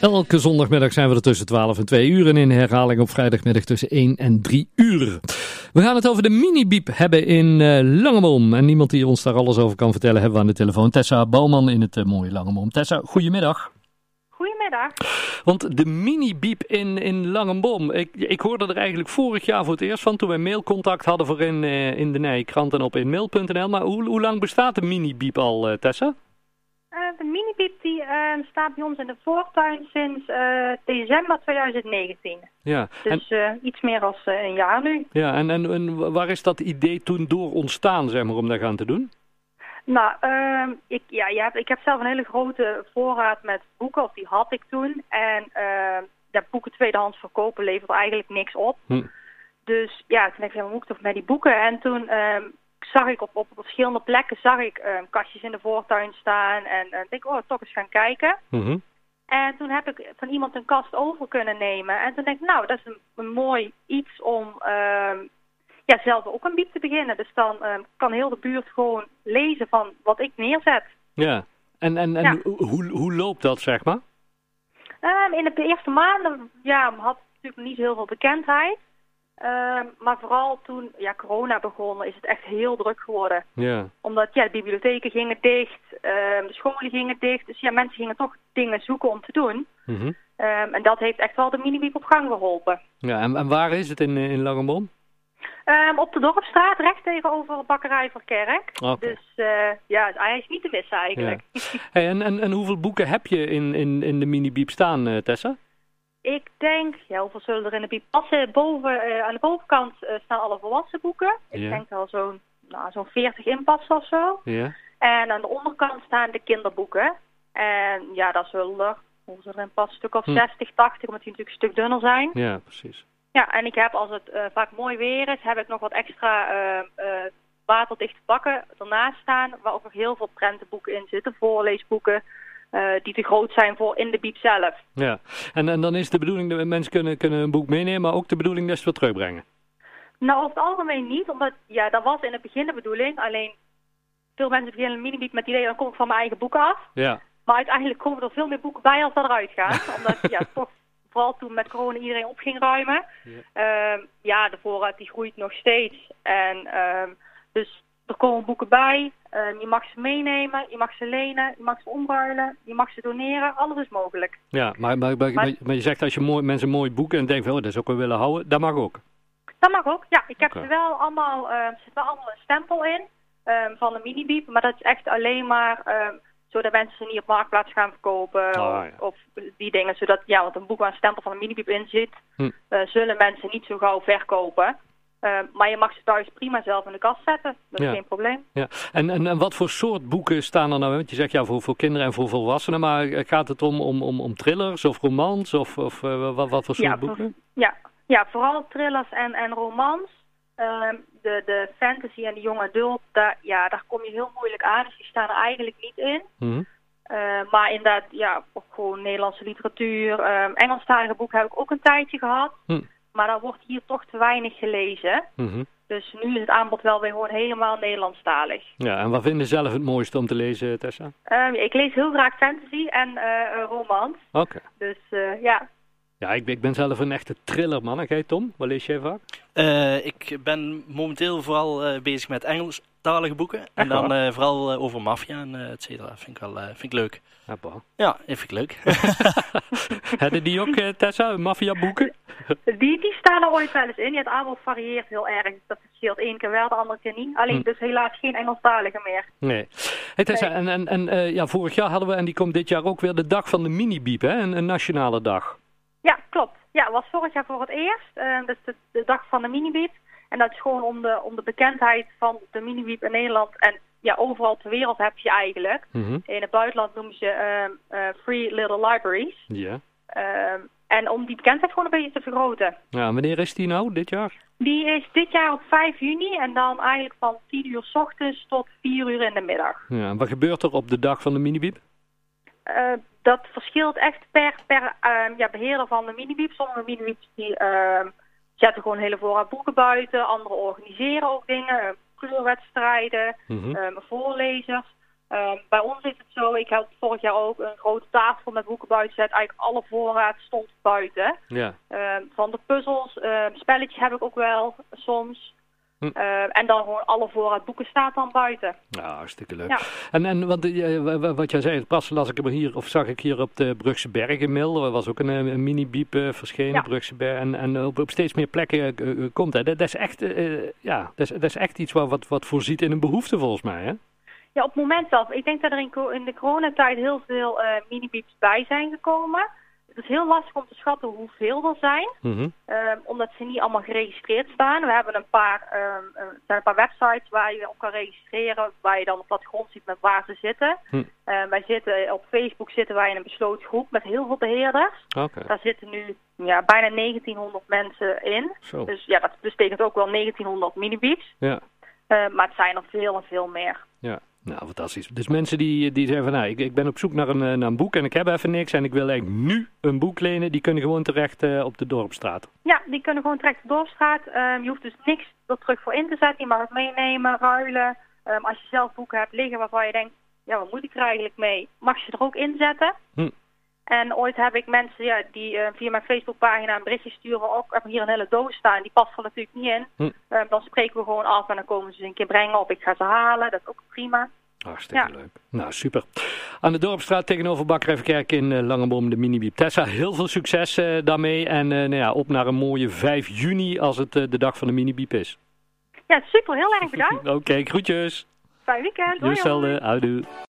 Elke zondagmiddag zijn we er tussen 12 en 2 uur en in herhaling op vrijdagmiddag tussen 1 en 3 uur. We gaan het over de mini-biep hebben in uh, Langemoom. En niemand die ons daar alles over kan vertellen hebben we aan de telefoon. Tessa Bouwman in het uh, mooie Langemoom. Tessa, goedemiddag. Goedemiddag. Want de mini-biep in, in Langenboom, ik, ik hoorde er eigenlijk vorig jaar voor het eerst van toen wij mailcontact hadden voor in, uh, in de Nijkrant en op inmail.nl. Maar hoe, hoe lang bestaat de mini-biep al, Tessa? De mini-biep die uh, staat bij ons in de voortuin sinds uh, december 2019. Ja. Dus en, uh, iets meer dan een jaar nu. Ja, en, en, en, waar is dat idee toen door ontstaan, zeg maar, om dat gaan te doen? Nou, ehm, ik, ja, je hebt, ik heb zelf een hele grote voorraad met boeken, of die had ik toen. En uh, dat boeken tweedehands verkopen levert eigenlijk niks op. Hm. Dus ja, toen dacht ik, wat moet ik toch met die boeken? En toen zag ik op, op verschillende plekken zag ik um, kastjes in de voortuin staan. En uh, denk oh, toch eens gaan kijken. Mm -hmm. En toen heb ik van iemand een kast over kunnen nemen. En toen denk ik, nou, dat is een, een mooi iets om um, ja, zelf ook een biep te beginnen. Dus dan um, kan heel de buurt gewoon lezen van wat ik neerzet. Ja, en, en, en ja. hoe, hoe loopt dat, zeg maar? in de eerste maanden ja, had ik natuurlijk niet heel veel bekendheid. Uh, maar vooral toen ja, corona begon, is het echt heel druk geworden. Ja. Omdat ja, de bibliotheken gingen dicht, uh, de scholen gingen dicht. Dus ja, mensen gingen toch dingen zoeken om te doen. Mm -hmm. en dat heeft echt wel de mini op gang geholpen. Ja, en, en waar is het in, in Langenboom? Um, op de Dorpstraat, recht tegenover Bakkerij Verkerk. Okay. Dus uh, ja, hij is niet te missen eigenlijk. Ja. Hey, en, en, en hoeveel boeken heb je in, in, in de mini-biep staan, uh, Tessa? Ik denk, ja, hoeveel zullen er in de biep passen? Boven, uh, aan de bovenkant uh, staan alle volwassen boeken. Ik ja. denk wel zo'n nou, zo'n 40 inpassen of zo. Ja. En aan de onderkant staan de kinderboeken. En ja, dat zullen er, hoeveel zullen er in passen? Een stuk of Hm. 60, 80, omdat die natuurlijk een stuk dunner zijn. Ja, precies. Ja, en ik heb als het uh, vaak mooi weer is, heb ik nog wat extra waterdichte bakken ernaast staan. Waar ook nog heel veel prentenboeken in zitten, voorleesboeken. Uh, die te groot zijn voor in de biep zelf. Ja, en, en dan is de bedoeling dat mensen kunnen, kunnen een boek meenemen, maar ook de bedoeling dat ze het terugbrengen? Nou, over het algemeen niet, omdat ja, dat was in het begin de bedoeling. Alleen veel mensen beginnen een mini-biep met het idee, dan kom ik van mijn eigen boeken af. Ja. Maar uiteindelijk komen er veel meer boeken bij als dat eruit gaat. omdat ja, toch vooral toen met corona iedereen op ging ruimen. Ja, uh, ja de voorraad die groeit nog steeds. En uh, dus er komen boeken bij, uh, je mag ze meenemen, je mag ze lenen, je mag ze omruilen, je mag ze doneren, alles is mogelijk. Ja, maar, maar, maar, je zegt als je mooi, mensen mooi boeken en denkt van oh, dat is ook wel willen houden, dat mag ook? Dat mag ook, ja. Ik heb er wel allemaal, uh, zit wel allemaal een stempel in um, van de mini-biep, maar dat is echt alleen maar um, zodat mensen ze niet op marktplaats gaan verkopen Ah, of, ja. of die dingen. Zodat, ja, want een boek waar een stempel van een mini-biep in zit, Hm. uh, zullen mensen niet zo gauw verkopen. Uh, maar je mag ze thuis prima zelf in de kast zetten. Dat is Ja. geen probleem. Ja. En, en, en wat voor soort boeken staan er nou? Want je zegt ja voor, voor kinderen en voor volwassenen, maar gaat het om, om, om, om thrillers of romans of, of uh, wat, wat voor soort Ja, voor- boeken? Ja, ja vooral thrillers en, en romans. Ehm, de, de fantasy en de young adult, daar, ja, daar kom je heel moeilijk aan. Dus die staan er eigenlijk niet in. Mhm. Eh, maar inderdaad, ja, ook gewoon Nederlandse literatuur. Um, Engelstalige boek heb ik ook een tijdje gehad. Hm. Maar daar wordt hier toch te weinig gelezen. Mhm. Dus nu is het aanbod wel weer gewoon helemaal Nederlandstalig. Ja, en wat vind je zelf het mooiste om te lezen, Tessa? Ehm, ik lees heel graag fantasy en eh, romans. Oké. Dus eh, ja, Ja, ik, ben- ik ben zelf een echte thrillerman. En jij, Tom? Wat lees jij vaak? Eh, ik ben momenteel vooral eh, bezig met Engelstalige boeken. En dan eh, vooral eh, over maffia en eh et cetera. Vind ik wel eh, vind ik leuk. Ja, bah. Ja, dat vind ik leuk. Hadden die ook, eh, Tessa, maffiaboeken? die, die staan er ooit wel eens in. Ja, het aanbod varieert heel erg. Dus dat verschilt één keer wel, de andere keer niet. Alleen Hm. dus helaas geen Engelstalige meer. Nee. Hey, Tessa, Nee. en, en, en eh, ja, vorig jaar hadden we, en die komt dit jaar ook weer, de dag van de mini-biep, hè? Een, een nationale dag. Ja, klopt. Ja, het was vorig jaar voor het eerst. Uh, is de, de dag van de minibiep. En dat is gewoon om de, om de bekendheid van de minibiep in Nederland. En ja, overal ter wereld heb je eigenlijk. Mhm. In het buitenland noemen ze ehm, eh, Free Little Libraries. Ja. Ehm, en om die bekendheid gewoon een beetje te vergroten. Ja, wanneer is die nou, dit jaar? Die is dit jaar op 5 juni en dan eigenlijk van 10 uur s ochtends tot 4 uur in de middag. Ja, en wat gebeurt er op de dag van de mini-biep? Uh, dat verschilt echt per, per uh, ja, beheerder van de minibiep. Sommige minibieps die zetten gewoon hele voorraad boeken buiten. Andere organiseren ook dingen, kleurwedstrijden, Mhm. voorlezers. Ehm, bij ons is het zo, ik had vorig jaar ook een grote tafel met boeken buiten gezet. Eigenlijk alle voorraad stond buiten. Ja. Van de puzzels, spelletjes heb ik ook wel soms. Hm. Ehm, en dan gewoon alle voorraad boeken staat dan buiten. Ja, hartstikke leuk. Ja. En, en want, eh, wa- wa- wat jij zei, pas las ik hem hier, of zag ik hier op de Brugse Bergen mail. Er was ook een, eh, een mini-biep eh, verschenen, Ja. Brugse Bergen. En, en op, op steeds meer plekken eh, eh, komt dat. Dat, dat is echt, eh, ja, dat is, dat is echt iets wat, wat, wat voorziet in een behoefte volgens mij, hè? Ja, op het moment zelf. Ik denk dat er in, de coronatijd heel veel eh mini-beeps bij zijn gekomen. Het is heel lastig om te schatten hoeveel er zijn. Mhm. Ehm, omdat ze niet allemaal geregistreerd staan. We hebben een paar, eh, er zijn een paar websites waar je op kan registreren, waar je dan op dat grond ziet met waar ze zitten. Ehm, wij zitten op Facebook zitten wij in een besloten groep met heel veel beheerders. Daar zitten nu ja, bijna 1900 mensen in. zo. Dus ja, dat betekent ook wel 1900 minibeats. Ja. Maar het zijn er veel en veel meer. Ja, nou fantastisch. Dus mensen die, die zeggen van nou, ik, ik ben op zoek naar een, eh, naar een boek en ik heb even niks en ik wil eigenlijk nu een boek lenen, die kunnen gewoon terecht eh, op de Dorpstraat. Ja, die kunnen gewoon direct de doorstraat. Ehm, je hoeft dus niks er terug voor in te zetten. Je mag het meenemen, ruilen. Ehm, als je zelf boeken hebt liggen waarvan je denkt, ja, wat moet ik er eigenlijk mee? Mag je er ook inzetten. Hm. En ooit heb ik mensen ja, die eh, via mijn Facebookpagina een berichtje sturen. Oh, ik heb hier een hele doos staan. Die past er natuurlijk niet in. Hm. Ehm, dan spreken we gewoon af en dan komen ze een keer brengen. Of ik ga ze halen. Dat is ook prima. Hartstikke Ja. leuk. Nou, super. Aan de Dorpstraat tegenover Bakkerijverkerk in eh, Langenboom, de mini Tessa, heel veel succes eh, daarmee. En eh, nou ja, op naar een mooie 5 juni als het eh, de dag van de mini is. Ja, super. Heel erg bedankt. Oké, groetjes. Fijn weekend. Hetzelfde. Houdoe.